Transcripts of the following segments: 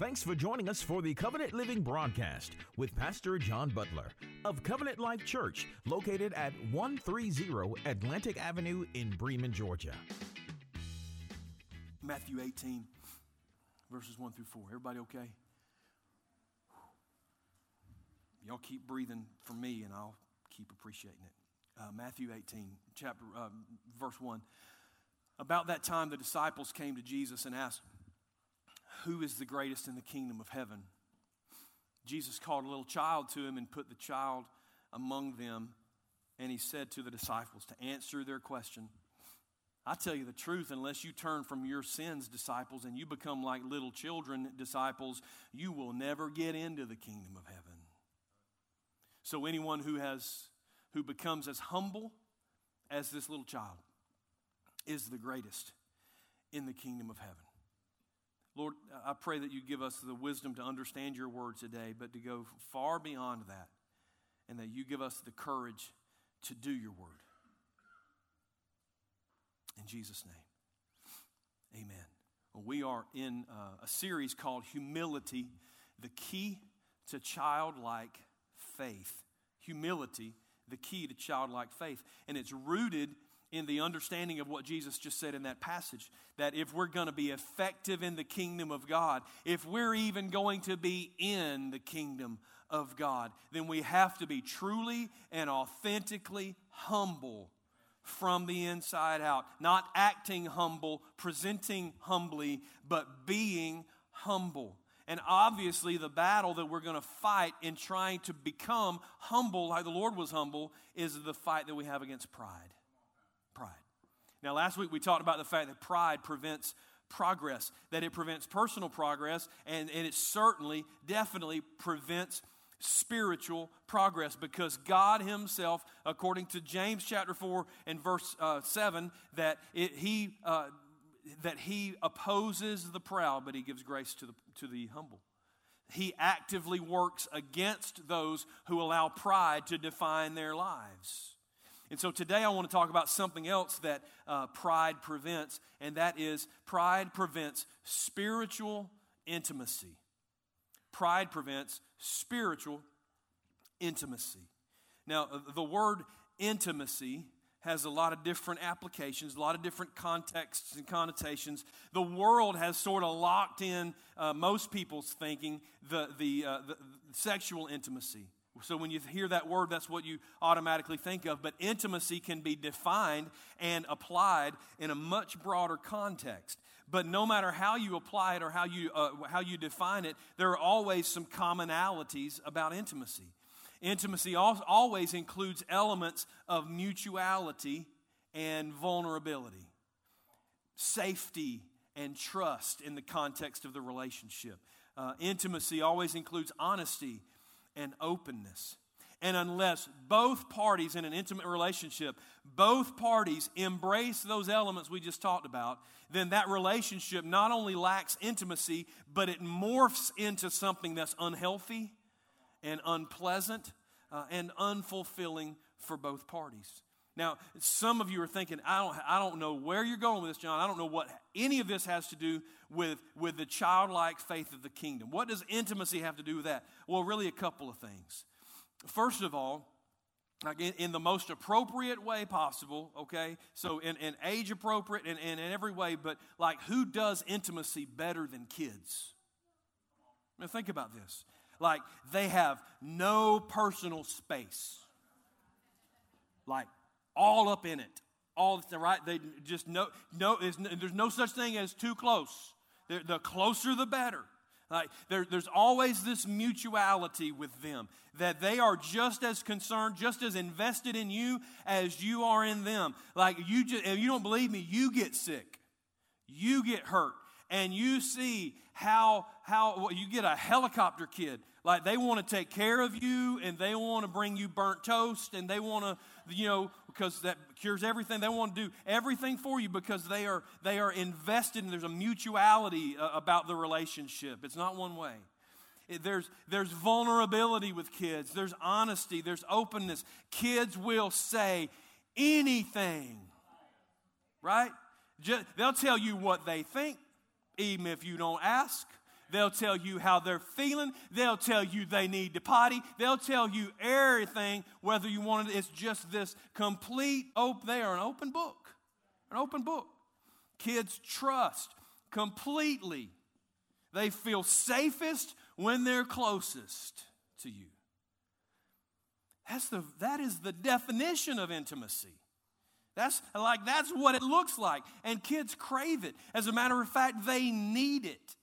Thanks for joining us for the Covenant Living broadcast with Pastor John Butler of Covenant Life Church, located at 130 Atlantic Avenue in Bremen, Georgia. Matthew 18, verses 1 through 4. Everybody okay? Y'all keep breathing for me, and I'll keep appreciating it. Uh, Matthew 18, chapter, uh, verse 1. About that time, the disciples came to Jesus and asked, who is the greatest in the kingdom of heaven? Jesus called a little child to him and put the child among them, and he said to the disciples to answer their question. I tell you the truth, unless you turn from your sins, disciples, and you become like little children, disciples, you will never get into the kingdom of heaven. So anyone who has who becomes as humble as this little child is the greatest in the kingdom of heaven. Lord, I pray that you give us the wisdom to understand your word today, but to go far beyond that, and that you give us the courage to do your word. In Jesus' name, amen. Well, we are in uh, a series called Humility, the Key to Childlike Faith. Humility, the key to childlike faith. And it's rooted in the understanding of what Jesus just said in that passage that if we're going to be effective in the kingdom of God, if we're even going to be in the kingdom of God, then we have to be truly and authentically humble from the inside out. Not acting humble, presenting humbly, but being humble. And obviously, the battle that we're going to fight in trying to become humble, like the Lord was humble, is the fight that we have against pride. Now, last week we talked about the fact that pride prevents progress, that it prevents personal progress, and, and it certainly, definitely prevents spiritual progress because God Himself, according to James chapter 4 and verse uh, 7, that it, He. Uh, that he opposes the proud, but he gives grace to the, to the humble. He actively works against those who allow pride to define their lives. And so today I want to talk about something else that uh, pride prevents, and that is pride prevents spiritual intimacy. Pride prevents spiritual intimacy. Now, uh, the word intimacy has a lot of different applications, a lot of different contexts and connotations. The world has sort of locked in uh, most people's thinking the, the, uh, the, the sexual intimacy. So when you hear that word, that's what you automatically think of. But intimacy can be defined and applied in a much broader context. But no matter how you apply it or how you, uh, how you define it, there are always some commonalities about intimacy. Intimacy always includes elements of mutuality and vulnerability, safety and trust in the context of the relationship. Uh, intimacy always includes honesty and openness. And unless both parties in an intimate relationship, both parties embrace those elements we just talked about, then that relationship not only lacks intimacy, but it morphs into something that's unhealthy and unpleasant uh, and unfulfilling for both parties. Now, some of you are thinking, I don't, I don't know where you're going with this, John. I don't know what any of this has to do with, with the childlike faith of the kingdom. What does intimacy have to do with that? Well, really, a couple of things. First of all, like in, in the most appropriate way possible, okay? So, in, in age appropriate and, and in every way, but like who does intimacy better than kids? Now, think about this. Like, they have no personal space. Like, all up in it. All the right? They just no, no, there's no such thing as too close. They're, the closer, the better. Like there, there's always this mutuality with them that they are just as concerned, just as invested in you as you are in them. Like you, just, if you don't believe me, you get sick, you get hurt, and you see how how well, you get a helicopter kid Like they want to take care of you and they want to bring you burnt toast and they want to, you know, because that cures everything. They want to do everything for you because they are they are invested and there's a mutuality uh, about the relationship. It's not one way. It, there's there's vulnerability with kids. There's honesty. There's openness. Kids will say anything, right? Just, they'll tell you what they think, even if you don't ask. They'll tell you how they're feeling. They'll tell you they need to potty. They'll tell you everything, whether you want it. It's just this complete open. They are an open book. An open book. Kids trust completely. They feel safest when they're closest to you. That's the, that is the definition of intimacy. That's like that's what it looks like. And kids crave it. As a matter of fact, they need it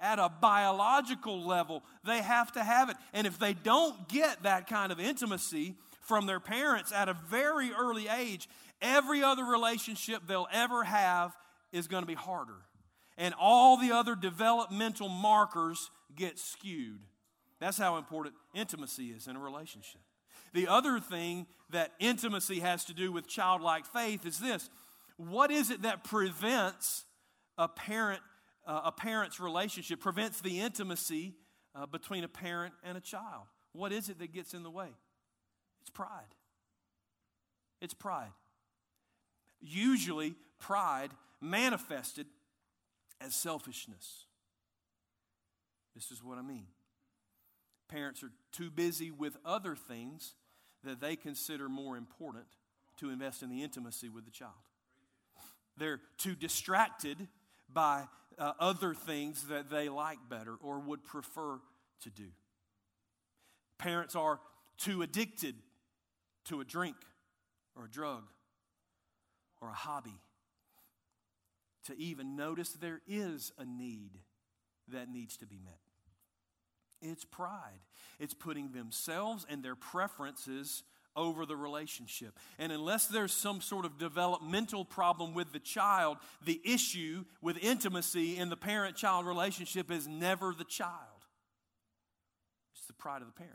at a biological level. They have to have it. And if they don't get that kind of intimacy from their parents at a very early age, every other relationship they'll ever have is going to be harder. And all the other developmental markers get skewed. That's how important intimacy is in a relationship. The other thing that intimacy has to do with childlike faith is this what is it that prevents a parent uh, a parent's relationship, prevents the intimacy uh, between a parent and a child. What is it that gets in the way? It's pride. It's pride. Usually, pride manifested as selfishness. This is what I mean. Parents are too busy with other things that they consider more important to invest in the intimacy with the child. They're too distracted by uh, other things that they like better or would prefer to do. Parents are too addicted to a drink or a drug or a hobby to even notice there is a need that needs to be met. It's pride. It's putting themselves and their preferences over the relationship. And unless there's some sort of developmental problem with the child, the issue with intimacy in the parent child relationship is never the child, it's the pride of the parent.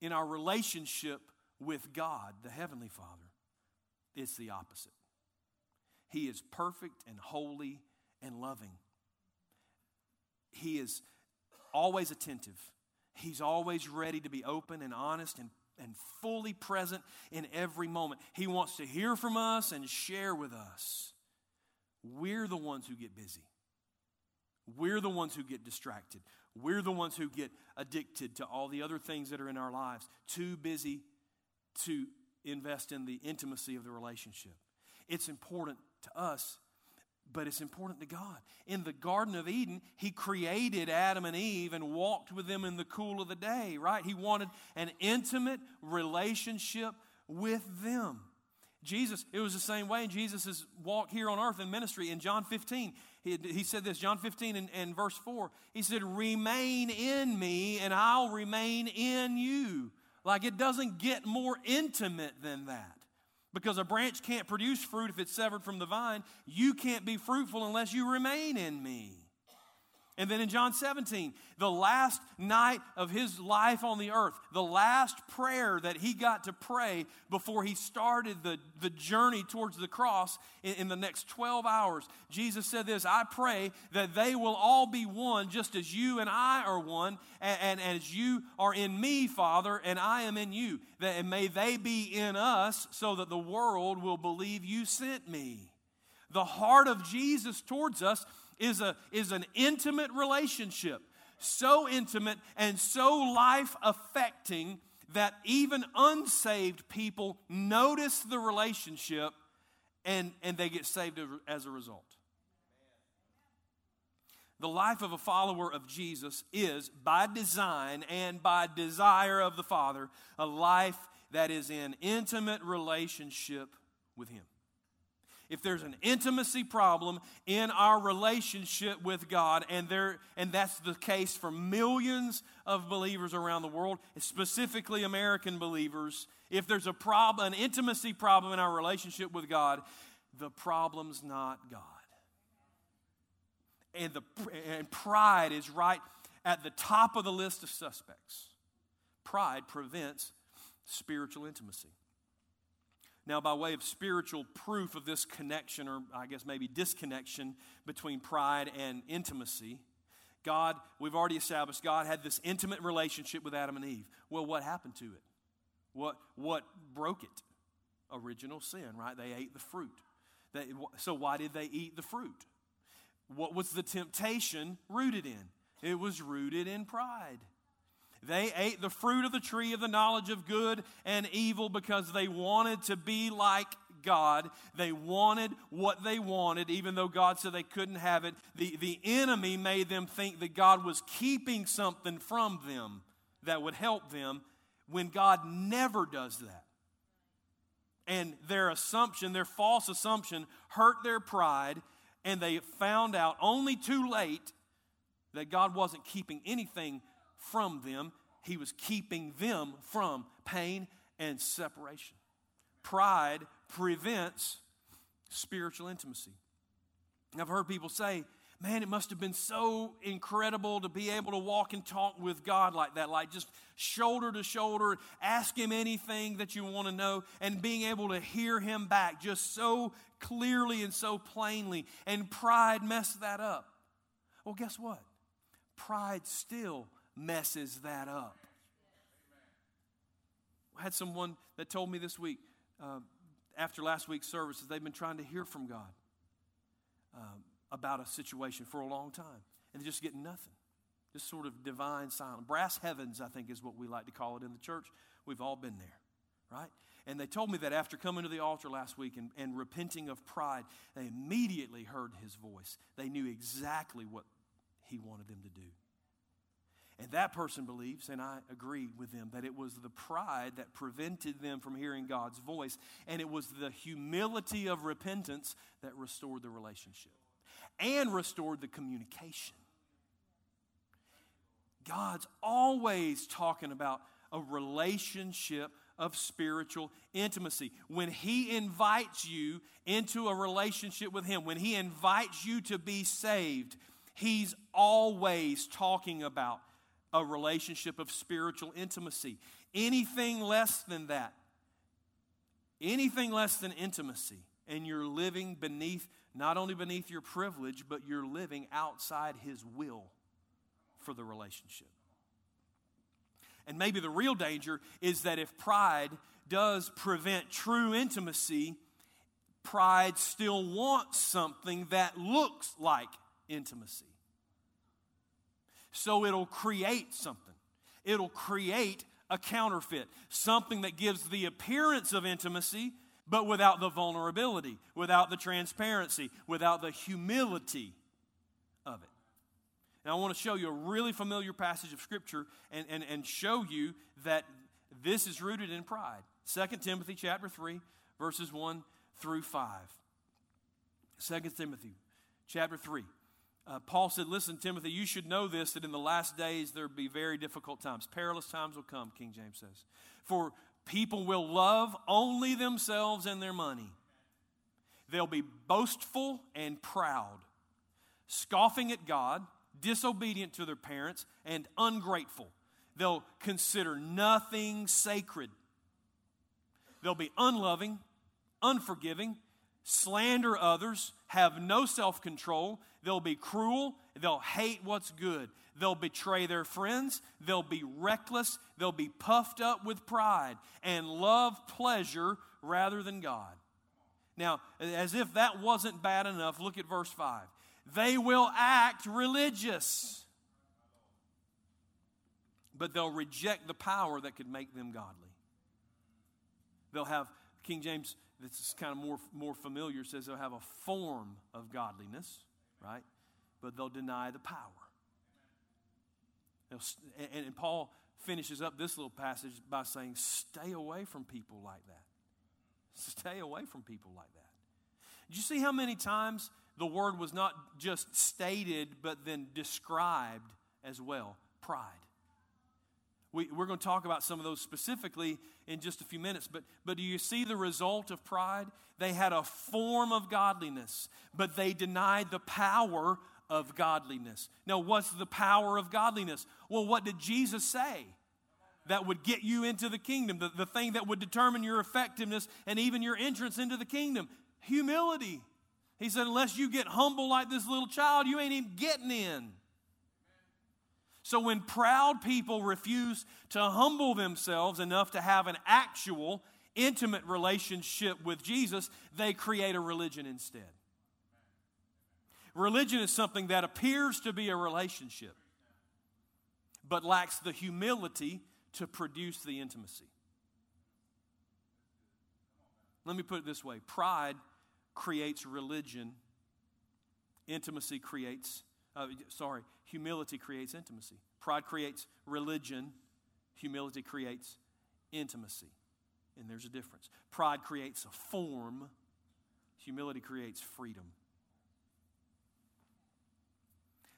In our relationship with God, the Heavenly Father, it's the opposite. He is perfect and holy and loving. He is always attentive. He's always ready to be open and honest and, and fully present in every moment. He wants to hear from us and share with us. We're the ones who get busy. We're the ones who get distracted. We're the ones who get addicted to all the other things that are in our lives, too busy to invest in the intimacy of the relationship. It's important to us but it's important to God. In the Garden of Eden, He created Adam and Eve and walked with them in the cool of the day, right? He wanted an intimate relationship with them. Jesus, it was the same way in Jesus' walk here on earth in ministry. In John 15, he, he said this, John 15 and, and verse 4, he said, Remain in me and I'll remain in you. Like it doesn't get more intimate than that. Because a branch can't produce fruit if it's severed from the vine. You can't be fruitful unless you remain in me. And then in John 17, the last night of his life on the earth, the last prayer that he got to pray before he started the, the journey towards the cross in, in the next 12 hours, Jesus said this I pray that they will all be one, just as you and I are one, and, and, as you are in me, Father, and I am in you. That, and may they be in us so that the world will believe you sent me. The heart of Jesus towards us is, a, is an intimate relationship, so intimate and so life affecting that even unsaved people notice the relationship and, and they get saved as a result. The life of a follower of Jesus is, by design and by desire of the Father, a life that is in intimate relationship with Him if there's an intimacy problem in our relationship with God, and, there, and that's the case for millions of believers around the world, specifically American believers, if there's a problem, an intimacy problem in our relationship with God, the problem's not God. And, the, and pride is right at the top of the list of suspects. Pride prevents spiritual intimacy. Now, by way of spiritual proof of this connection, or I guess maybe disconnection between pride and intimacy, God, we've already established, God had this intimate relationship with Adam and Eve. Well, what happened to it? What, what broke it? Original sin, right? They ate the fruit. They, so, why did they eat the fruit? What was the temptation rooted in? It was rooted in pride. They ate the fruit of the tree of the knowledge of good and evil because they wanted to be like God. They wanted what they wanted, even though God said they couldn't have it. The, the enemy made them think that God was keeping something from them that would help them when God never does that. And their assumption, their false assumption, hurt their pride, and they found out only too late that God wasn't keeping anything from them, He was keeping them from pain and separation. Pride prevents spiritual intimacy. I've heard people say, man, it must have been so incredible to be able to walk and talk with God like that, like just shoulder to shoulder, ask Him anything that you want to know, and being able to hear Him back just so clearly and so plainly. And pride messed that up. Well, guess what? Pride still messes that up. I had someone that told me this week, uh, after last week's services, they've been trying to hear from God um, about a situation for a long time, and they're just getting nothing. Just sort of divine silence. Brass heavens, I think, is what we like to call it in the church. We've all been there, right? And they told me that after coming to the altar last week and, and repenting of pride, they immediately heard his voice. They knew exactly what he wanted them to do. And that person believes, and I agree with them, that it was the pride that prevented them from hearing God's voice, and it was the humility of repentance that restored the relationship and restored the communication. God's always talking about a relationship of spiritual intimacy. When He invites you into a relationship with Him, when He invites you to be saved, He's always talking about a relationship of spiritual intimacy. Anything less than that, anything less than intimacy, and you're living beneath, not only beneath your privilege, but you're living outside His will for the relationship. And maybe the real danger is that if pride does prevent true intimacy, pride still wants something that looks like intimacy. So it'll create something. It'll create a counterfeit, something that gives the appearance of intimacy, but without the vulnerability, without the transparency, without the humility of it. Now, I want to show you a really familiar passage of Scripture and, and, and show you that this is rooted in pride. 2 Timothy chapter 3, verses 1 through 5. 2 Timothy chapter 3. Uh, Paul said, Listen, Timothy, you should know this that in the last days there will be very difficult times. Perilous times will come, King James says. For people will love only themselves and their money. They'll be boastful and proud, scoffing at God, disobedient to their parents, and ungrateful. They'll consider nothing sacred. They'll be unloving, unforgiving, slander others, have no self control. They'll be cruel. They'll hate what's good. They'll betray their friends. They'll be reckless. They'll be puffed up with pride and love pleasure rather than God. Now, as if that wasn't bad enough, look at verse 5. They will act religious, but they'll reject the power that could make them godly. They'll have, King James this is kind of more, more familiar says they'll have a form of godliness, right? But they'll deny the power. And, and Paul finishes up this little passage by saying, Stay away from people like that. Stay away from people like that. Did you see how many times the word was not just stated, but then described as well? Pride. We, we're going to talk about some of those specifically in just a few minutes. But, but do you see the result of pride? They had a form of godliness, but they denied the power of godliness. Now, what's the power of godliness? Well, what did Jesus say? That would get you into the kingdom, the, the thing that would determine your effectiveness and even your entrance into the kingdom humility. He said, unless you get humble like this little child, you ain't even getting in. So when proud people refuse to humble themselves enough to have an actual, intimate relationship with Jesus, they create a religion instead. Religion is something that appears to be a relationship, but lacks the humility to produce the intimacy. Let me put it this way pride creates religion, intimacy creates, uh, sorry, humility creates intimacy. Pride creates religion, humility creates intimacy. And there's a difference. Pride creates a form, humility creates freedom.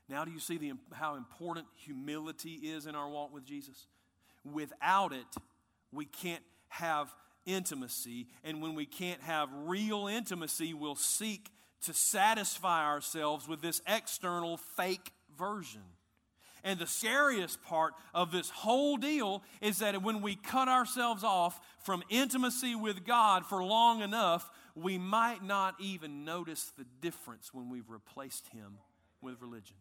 Now, do you see the, how important humility is in our walk with Jesus? Without it, we can't have intimacy. And when we can't have real intimacy, we'll seek to satisfy ourselves with this external fake version. And the scariest part of this whole deal is that when we cut ourselves off from intimacy with God for long enough, we might not even notice the difference when we've replaced Him with religion.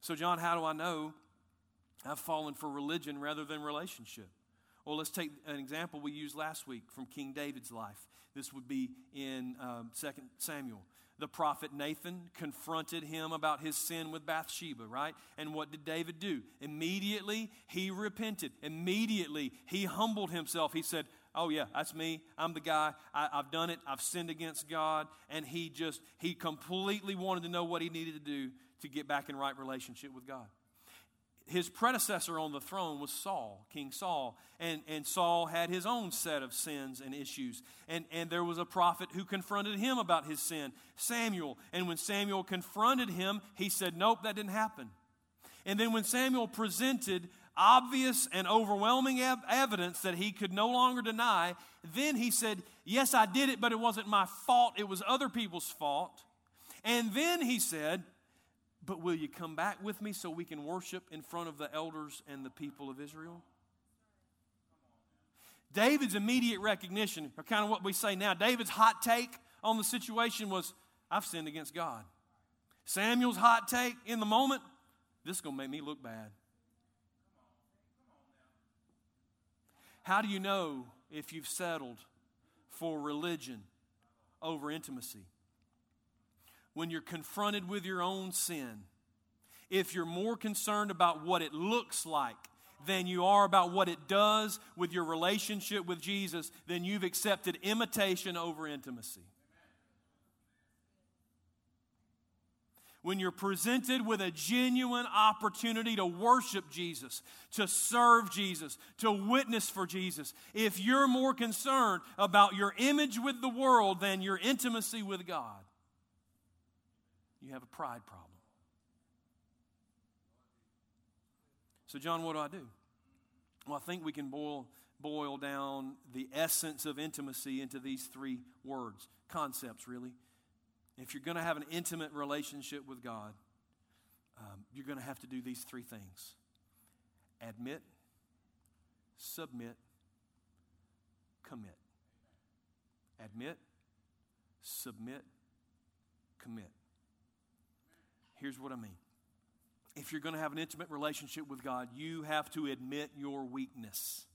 So, John, how do I know I've fallen for religion rather than relationship? Well, let's take an example we used last week from King David's life. This would be in um, 2 Samuel. The prophet Nathan confronted him about his sin with Bathsheba, right? And what did David do? Immediately, he repented. Immediately, he humbled himself. He said, Oh, yeah, that's me. I'm the guy. I, have done it. I've sinned against God. And he just, he completely wanted to know what he needed to do to get back in right relationship with God his predecessor on the throne was Saul, King Saul. And, and Saul had his own set of sins and issues. And, and there was a prophet who confronted him about his sin, Samuel. And when Samuel confronted him, he said, Nope, that didn't happen. And then when Samuel presented obvious and overwhelming ev- evidence that he could no longer deny, then he said, Yes, I did it, but it wasn't my fault, it was other people's fault. And then he said, but will you come back with me so we can worship in front of the elders and the people of Israel? David's immediate recognition, or kind of what we say now, David's hot take on the situation was, I've sinned against God. Samuel's hot take in the moment, this is going to make me look bad. How do you know if you've settled for religion over intimacy? When you're confronted with your own sin, if you're more concerned about what it looks like than you are about what it does with your relationship with Jesus, then you've accepted imitation over intimacy. when you're presented with a genuine opportunity to worship Jesus, to serve Jesus, to witness for Jesus, if you're more concerned about your image with the world than your intimacy with God, you have a pride problem. So, John, what do I do? Well, I think we can boil, boil down the essence of intimacy into these three words, concepts, really. If you're going to have an intimate relationship with God, um, you're going to have to do these three things admit, submit, commit. Admit, submit, commit. Here's what I mean. If you're going to have an intimate relationship with God, you have to admit your weakness.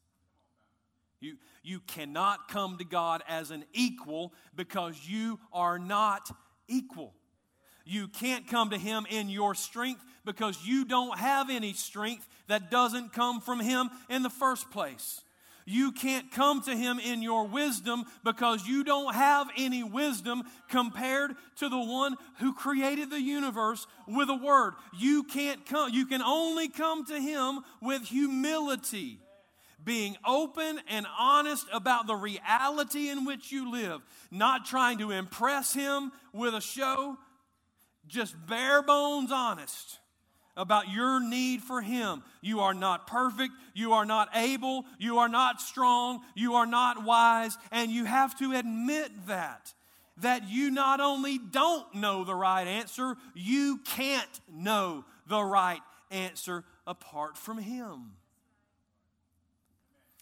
You, you cannot come to God as an equal because you are not equal. You can't come to Him in your strength because you don't have any strength that doesn't come from Him in the first place. You can't come to Him in your wisdom because you don't have any wisdom compared to the one who created the universe with a word. You can't come, you can only come to Him with humility being open and honest about the reality in which you live, not trying to impress him with a show, just bare bones honest about your need for Him. You are not perfect. You are not able. You are not strong. You are not wise. And you have to admit that. that you not only don't know the right answer, you can't know the right answer apart from Him.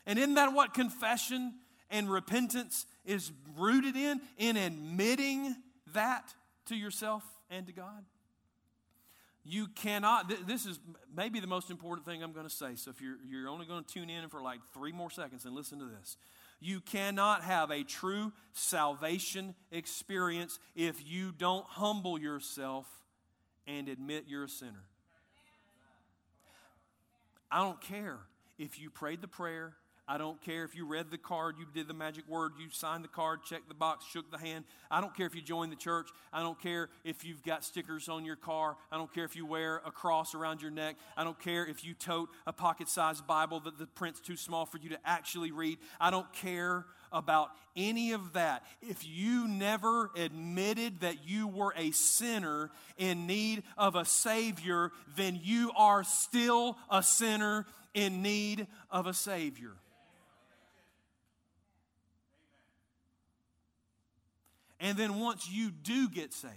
And isn't that what confession and repentance is rooted in? In admitting that to yourself and to God? You cannot, th- this is maybe the most important thing I'm going to say. So if you're, you're only going to tune in for like three more seconds and listen to this. You cannot have a true salvation experience if you don't humble yourself and admit you're a sinner. I don't care if you prayed the prayer, I don't care if you read the card, you did the magic word, you signed the card, checked the box, shook the hand. I don't care if you joined the church. I don't care if you've got stickers on your car. I don't care if you wear a cross around your neck. I don't care if you tote a pocket sized Bible that the print's too small for you to actually read. I don't care about any of that. If you never admitted that you were a sinner in need of a Savior, then you are still a sinner in need of a Savior. And then once you do get saved,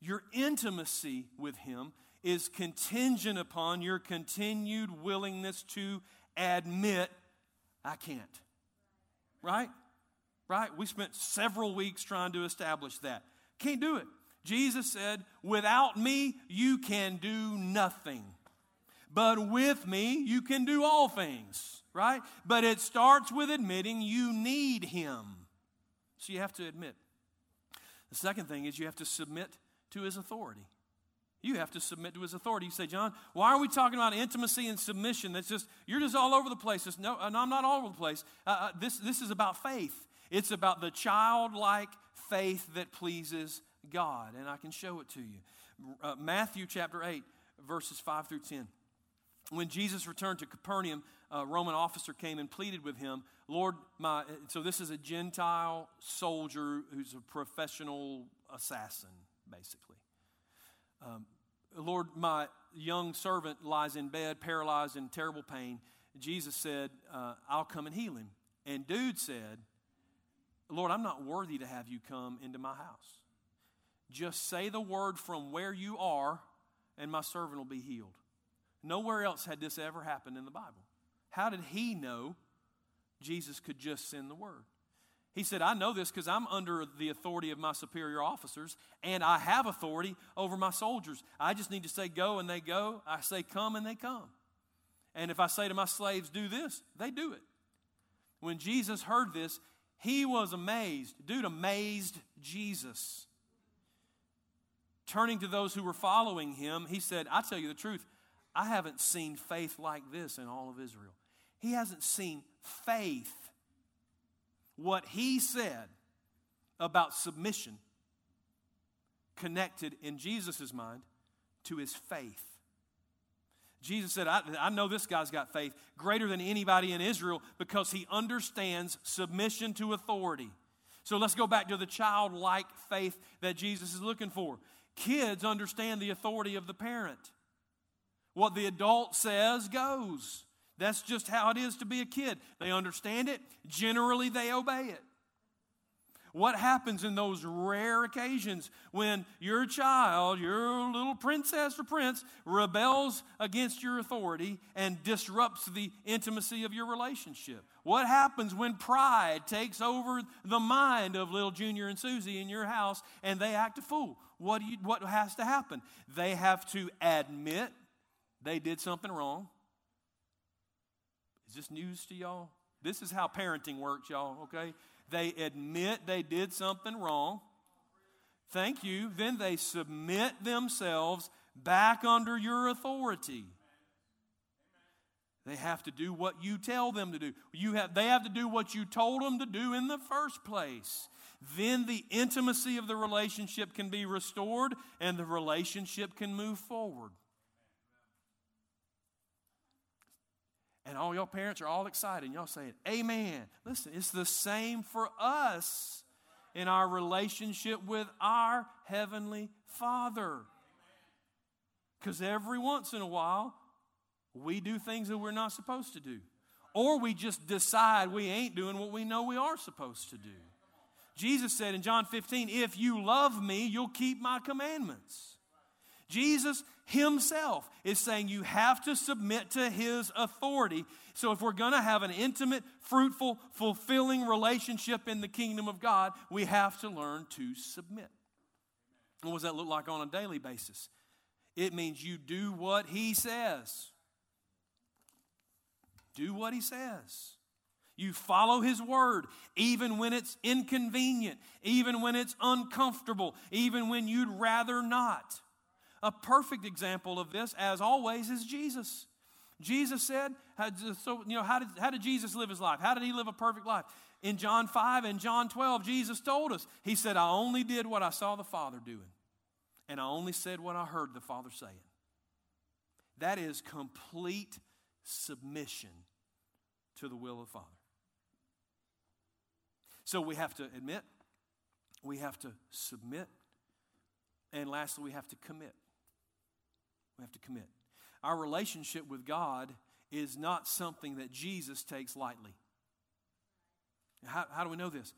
your intimacy with Him is contingent upon your continued willingness to admit, I can't. Right? Right? We spent several weeks trying to establish that. Can't do it. Jesus said, Without me, you can do nothing. But with me, you can do all things. Right? But it starts with admitting you need Him. So you have to admit. The second thing is you have to submit to his authority. You have to submit to his authority. You say, John, why are we talking about intimacy and submission? That's just, you're just all over the place. It's, no, no, I'm not all over the place. Uh, uh, this, this is about faith. It's about the childlike faith that pleases God. And I can show it to you. Uh, Matthew chapter 8, verses 5 through 10. When Jesus returned to Capernaum, a Roman officer came and pleaded with him Lord, my, so this is a Gentile soldier who's a professional assassin, basically. Um, Lord, my young servant lies in bed, paralyzed in terrible pain. Jesus said, uh, I'll come and heal him. And dude said, Lord, I'm not worthy to have you come into my house. Just say the word from where you are, and my servant will be healed. Nowhere else had this ever happened in the Bible. How did he know Jesus could just send the word. He said, I know this because I'm under the authority of my superior officers, and I have authority over my soldiers. I just need to say go, and they go. I say come, and they come. And if I say to my slaves, do this, they do it. When Jesus heard this, he was amazed. Dude amazed Jesus. Turning to those who were following him, he said, I tell you the truth, I haven't seen faith like this in all of Israel. He hasn't seen faith. What he said about submission connected in Jesus' mind to his faith. Jesus said, I, I, know this guy's got faith greater than anybody in Israel because he understands submission to authority. So let's go back to the childlike faith that Jesus is looking for. Kids understand the authority of the parent. What the adult says goes. That's just how it is to be a kid. They understand it, generally, they obey it. What happens in those rare occasions when your child, your little princess or prince, rebels against your authority and disrupts the intimacy of your relationship? What happens when pride takes over the mind of little Junior and Susie in your house and they act a fool? What, you, what has to happen? They have to admit they did something wrong is this news to y'all? This is how parenting works, y'all, okay? They admit they did something wrong. Thank you. Then they submit themselves back under your authority. They have to do what you tell them to do. You have, they have to do what you told them to do in the first place. Then the intimacy of the relationship can be restored and the relationship can move forward. And all y'all parents are all excited. Y'all saying, Amen. Listen, it's the same for us in our relationship with our Heavenly Father. Because every once in a while, we do things that we're not supposed to do. Or we just decide we ain't doing what we know we are supposed to do. Jesus said in John 15, If you love me, you'll keep my commandments. Jesus himself is saying you have to submit to his authority. So, if we're going to have an intimate, fruitful, fulfilling relationship in the kingdom of God, we have to learn to submit. What does that look like on a daily basis? It means you do what he says. Do what he says. You follow his word, even when it's inconvenient, even when it's uncomfortable, even when you'd rather not. A perfect example of this, as always, is Jesus. Jesus said, so, you know, how did, how did Jesus live his life? How did he live a perfect life? In John 5 and John 12, Jesus told us, He said, I only did what I saw the Father doing, and I only said what I heard the Father saying. That is complete submission to the will of the Father. So we have to admit, we have to submit, and lastly, we have to commit. We have to commit. Our relationship with God is not something that Jesus takes lightly. How, how do we know this?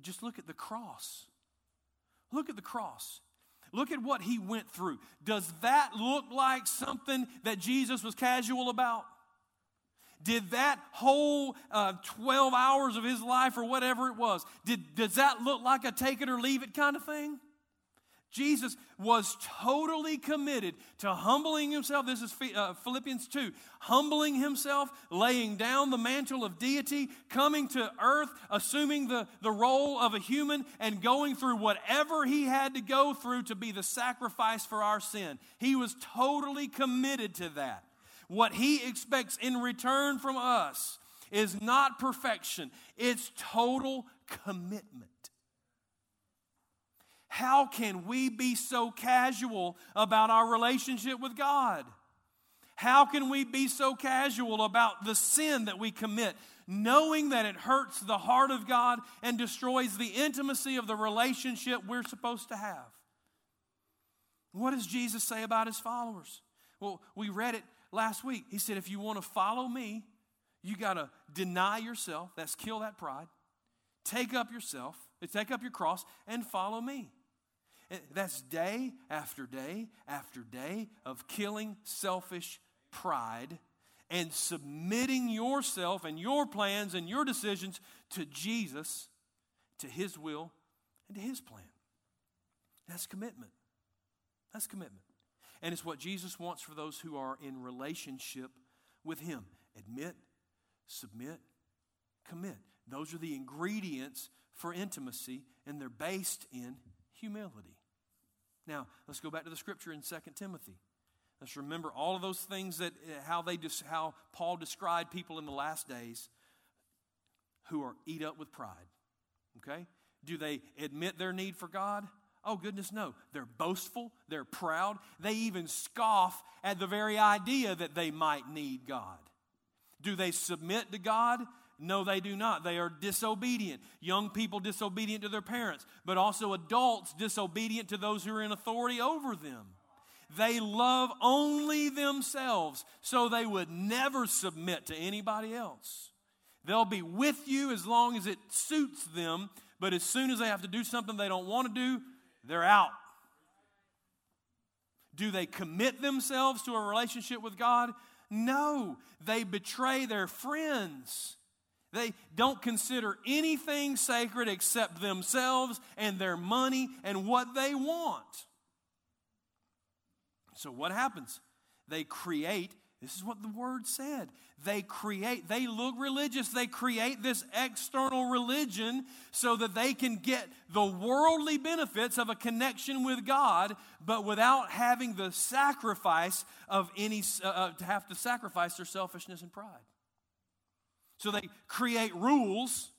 Just look at the cross. Look at the cross. Look at what he went through. Does that look like something that Jesus was casual about? Did that whole uh, 12 hours of his life or whatever it was, did, does that look like a take it or leave it kind of thing? Jesus was totally committed to humbling himself. This is uh, Philippians 2. Humbling himself, laying down the mantle of deity, coming to earth, assuming the, the role of a human, and going through whatever he had to go through to be the sacrifice for our sin. He was totally committed to that. What he expects in return from us is not perfection, it's total commitment. How can we be so casual about our relationship with God? How can we be so casual about the sin that we commit, knowing that it hurts the heart of God and destroys the intimacy of the relationship we're supposed to have? What does Jesus say about his followers? Well, we read it last week. He said, if you want to follow me, you got to deny yourself. That's kill that pride. Take up yourself, take up your cross, and follow me. That's day after day after day of killing selfish pride and submitting yourself and your plans and your decisions to Jesus, to His will, and to His plan. That's commitment. That's commitment. And it's what Jesus wants for those who are in relationship with Him. Admit, submit, commit. Those are the ingredients for intimacy, and they're based in humility. Now, let's go back to the scripture in 2 Timothy. Let's remember all of those things that uh, how they how Paul described people in the last days who are eat up with pride. Okay? Do they admit their need for God? Oh, goodness, no. They're boastful, they're proud, they even scoff at the very idea that they might need God. Do they submit to God? No, they do not. They are disobedient. Young people disobedient to their parents, but also adults disobedient to those who are in authority over them. They love only themselves, so they would never submit to anybody else. They'll be with you as long as it suits them, but as soon as they have to do something they don't want to do, they're out. Do they commit themselves to a relationship with God? No, they betray their friends. They don't consider anything sacred except themselves and their money and what they want. So, what happens? They create this is what the word said. They create, they look religious. They create this external religion so that they can get the worldly benefits of a connection with God, but without having the sacrifice of any, uh, uh to have to sacrifice their selfishness and pride. So they create rules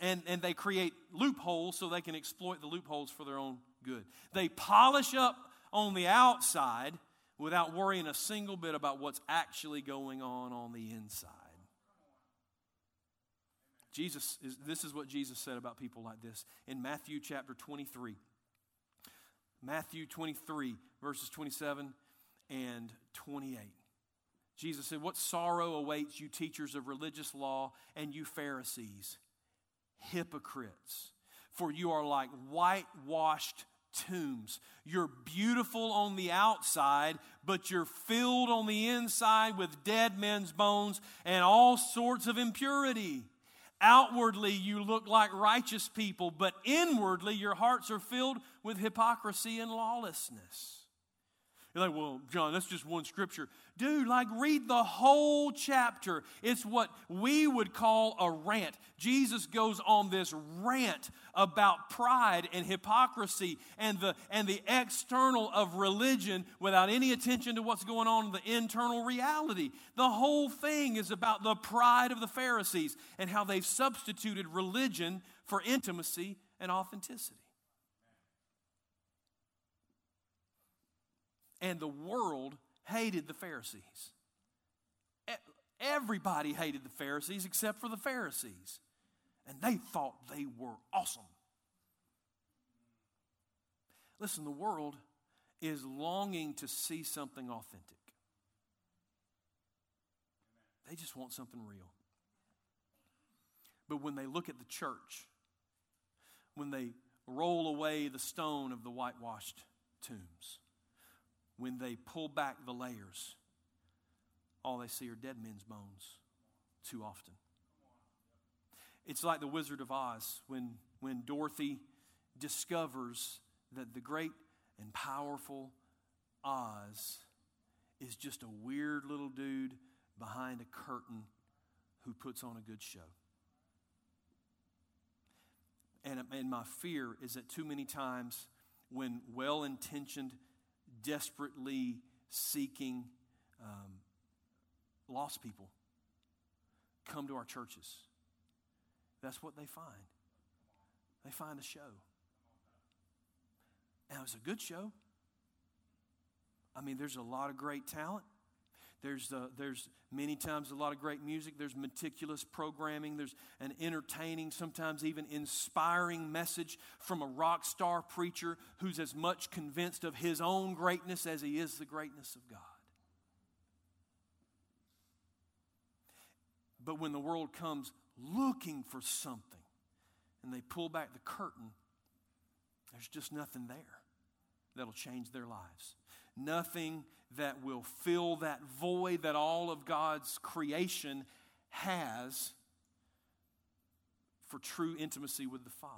and, and they create loopholes so they can exploit the loopholes for their own good. They polish up on the outside without worrying a single bit about what's actually going on on the inside. Jesus is, this is what Jesus said about people like this in Matthew chapter 23. Matthew 23, verses 27 and 28. Jesus said, What sorrow awaits you, teachers of religious law, and you Pharisees, hypocrites, for you are like whitewashed tombs. You're beautiful on the outside, but you're filled on the inside with dead men's bones and all sorts of impurity. Outwardly, you look like righteous people, but inwardly, your hearts are filled with hypocrisy and lawlessness. You're like, well, John, that's just one scripture. Dude, like, read the whole chapter. It's what we would call a rant. Jesus goes on this rant about pride and hypocrisy and the, and the external of religion without any attention to what's going on in the internal reality. The whole thing is about the pride of the Pharisees and how they've substituted religion for intimacy and authenticity. And the world hated the Pharisees. Everybody hated the Pharisees except for the Pharisees. And they thought they were awesome. Listen, the world is longing to see something authentic. They just want something real. But when they look at the church, when they roll away the stone of the whitewashed tombs, when they pull back the layers, all they see are dead men's bones too often. It's like the Wizard of Oz when, when Dorothy discovers that the great and powerful Oz is just a weird little dude behind a curtain who puts on a good show. And, and my fear is that too many times when well intentioned desperately seeking um, lost people come to our churches. That's what they find. They find a show. Now, it's a good show. I mean, there's a lot of great talent. There's, uh, there's many times a lot of great music. There's meticulous programming. There's an entertaining, sometimes even inspiring message from a rock star preacher who's as much convinced of his own greatness as he is the greatness of God. But when the world comes looking for something and they pull back the curtain, there's just nothing there that'll change their lives. Nothing that will fill that void that all of God's creation has for true intimacy with the Father.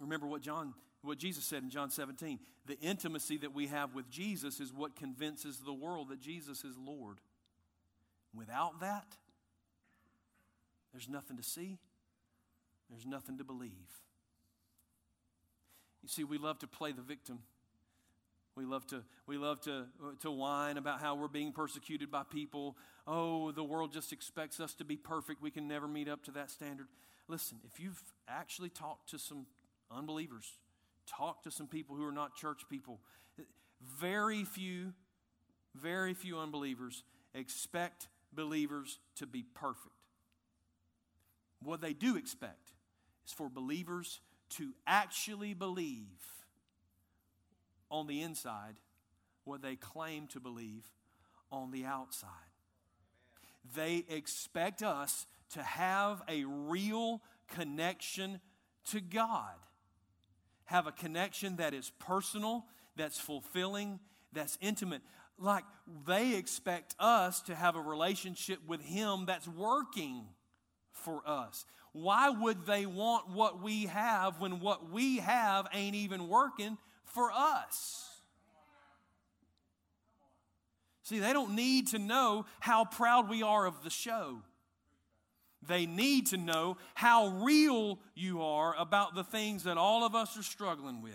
Remember what John what Jesus said in John 17. The intimacy that we have with Jesus is what convinces the world that Jesus is Lord. Without that, there's nothing to see, there's nothing to believe. You see, we love to play the victim we love to, we love to, uh, to whine about how we're being persecuted by people. Oh, the world just expects us to be perfect. We can never meet up to that standard. Listen, if you've actually talked to some unbelievers, talked to some people who are not church people, very few, very few unbelievers expect believers to be perfect. What they do expect is for believers to actually believe on the inside what they claim to believe on the outside. They expect us to have a real connection to God, have a connection that is personal, that's fulfilling, that's intimate. Like they expect us to have a relationship with Him that's working for us. Why would they want what we have when what we have ain't even working for us. See, they don't need to know how proud we are of the show. They need to know how real you are about the things that all of us are struggling with.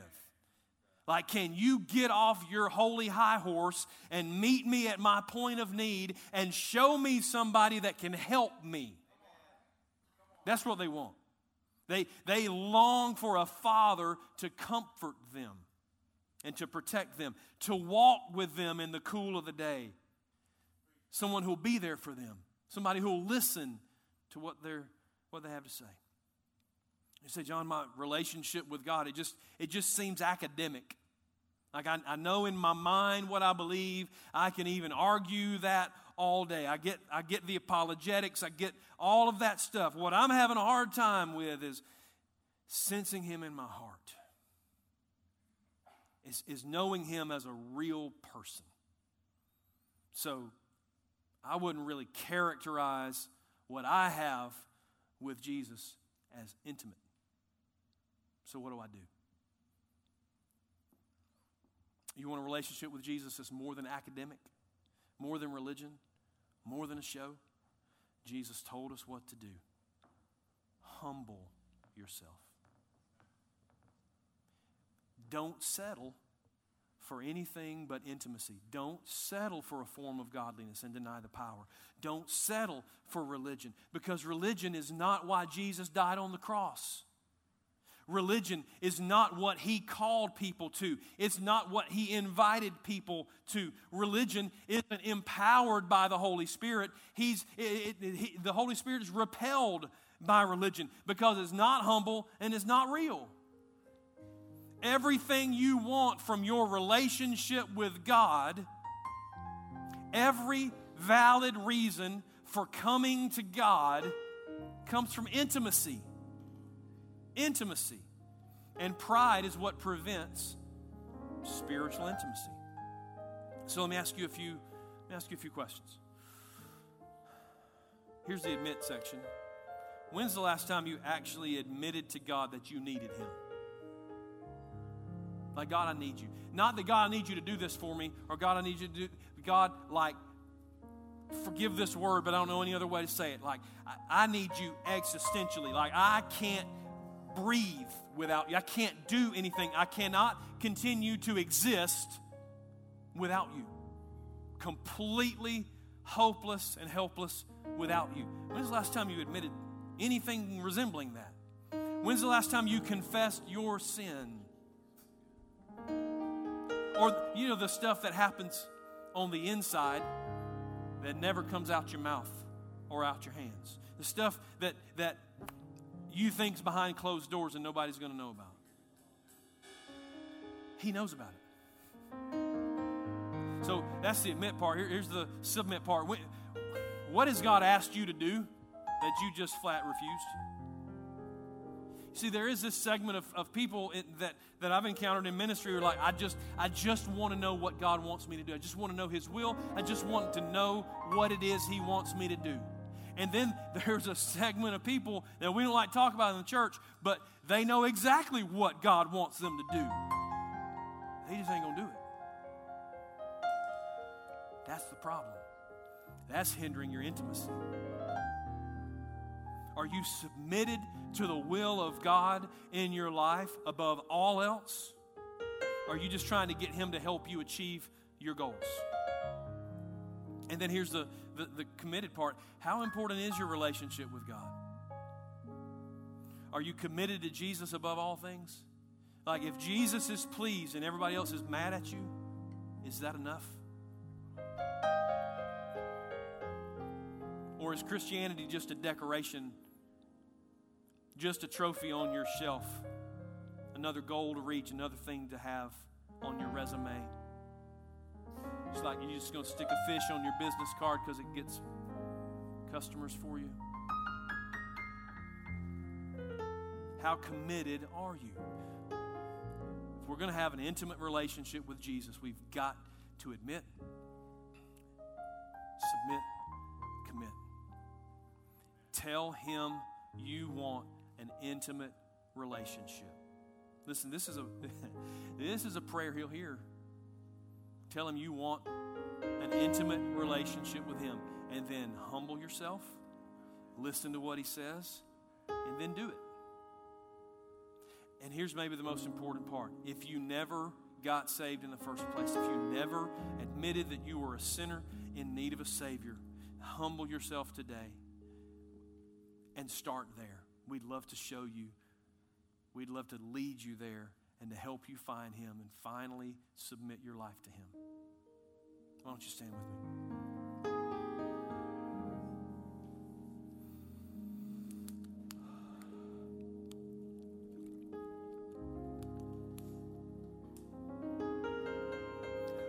Like, can you get off your holy high horse and meet me at my point of need and show me somebody that can help me? That's what they want. They, they long for a father to comfort them and to protect them, to walk with them in the cool of the day. Someone who'll be there for them, somebody who'll listen to what, they're, what they have to say. You say, John, my relationship with God, it just, it just seems academic. Like I, I know in my mind what I believe. I can even argue that all day. I get, I get the apologetics, I get all of that stuff. What I'm having a hard time with is sensing Him in my heart, is, is knowing Him as a real person. So I wouldn't really characterize what I have with Jesus as intimate. So, what do I do? You want a relationship with Jesus that's more than academic, more than religion, more than a show? Jesus told us what to do. Humble yourself. Don't settle for anything but intimacy. Don't settle for a form of godliness and deny the power. Don't settle for religion because religion is not why Jesus died on the cross. Religion is not what he called people to. It's not what he invited people to. Religion isn't empowered by the Holy Spirit. He's, it, it, he, the Holy Spirit is repelled by religion because it's not humble and it's not real. Everything you want from your relationship with God, every valid reason for coming to God comes from intimacy intimacy. And pride is what prevents spiritual intimacy. So let me ask you a few, let me ask you a few questions. Here's the admit section. When's the last time you actually admitted to God that you needed Him? Like, God, I need you. Not that God, I need you to do this for me, or God, I need you to do, God, like, forgive this word, but I don't know any other way to say it. Like, I, I need you existentially. Like, I can't breathe without you. I can't do anything. I cannot continue to exist without you. Completely hopeless and helpless without you. When's the last time you admitted anything resembling that? When's the last time you confessed your sin? Or, you know, the stuff that happens on the inside that never comes out your mouth or out your hands. The stuff that, that you think's behind closed doors and nobody's going to know about. He knows about it. So that's the admit part. Here, here's the submit part. What has God asked you to do that you just flat refused? See, there is this segment of, of people in, that, that I've encountered in ministry who are like, I just, I just want to know what God wants me to do. I just want to know His will. I just want to know what it is He wants me to do. And then there's a segment of people that we don't like to talk about in the church, but they know exactly what God wants them to do. They just ain't going to do it. That's the problem. That's hindering your intimacy. Are you submitted to the will of God in your life above all else? Are you just trying to get Him to help you achieve your goals? And then here's the, the, the committed part how important is your relationship with God? Are you committed to Jesus above all things? Like, if Jesus is pleased and everybody else is mad at you, is that enough? Or is Christianity just a decoration, just a trophy on your shelf, another goal to reach, another thing to have on your resume? It's like you're just going to stick a fish on your business card because it gets customers for you. How committed are you? If we're going to have an intimate relationship with Jesus, we've got to admit, submit. Tell Him you want an intimate relationship. Listen, this is a this is a prayer He'll hear. Tell him you want an intimate relationship with him. And then humble yourself, listen to what he says, and then do it. And here's maybe the most important part. If you never got saved in the first place, if you never admitted that you were a sinner in need of a Savior, humble yourself today and start there. We'd love to show you, we'd love to lead you there and to help you find Him and finally submit your life to Him. Why don't you stand with me?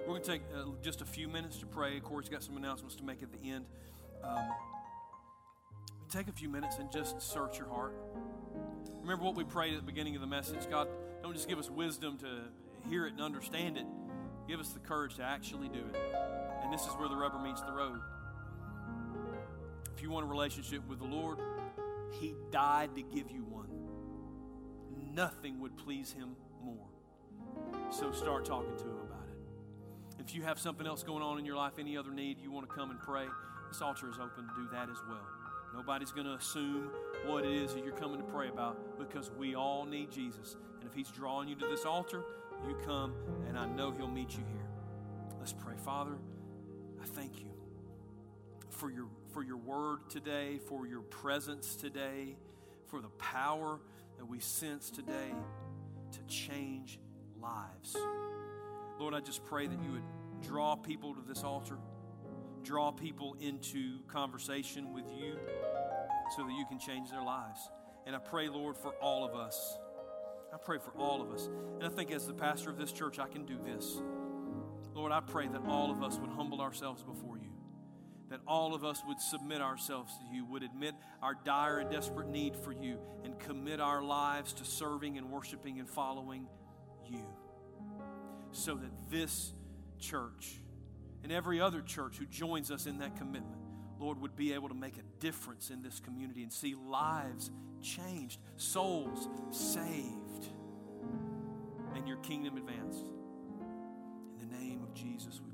We're going to take uh, just a few minutes to pray. Corey's got some announcements to make at the end. Um, take a few minutes and just search your heart. Remember what we prayed at the beginning of the message God, don't just give us wisdom to hear it and understand it, give us the courage to actually do it. And this is where the rubber meets the road. If you want a relationship with the Lord, He died to give you one. Nothing would please Him more. So start talking to Him about it. If you have something else going on in your life, any other need, you want to come and pray, this altar is open to do that as well. Nobody's going to assume what it is that you're coming to pray about because we all need Jesus. And if He's drawing you to this altar, you come, and I know He'll meet you here. Let's pray. Father, I thank you for your, for your word today, for your presence today, for the power that we sense today to change lives. Lord, I just pray that you would draw people to this altar draw people into conversation with you so that you can change their lives. And I pray, Lord, for all of us. I pray for all of us. And I think as the pastor of this church, I can do this. Lord, I pray that all of us would humble ourselves before you, that all of us would submit ourselves to you, would admit our dire and desperate need for you, and commit our lives to serving and worshiping and following you. So that this church, and every other church who joins us in that commitment, Lord, would be able to make a difference in this community and see lives changed, souls saved, and your kingdom advanced. In the name of Jesus, we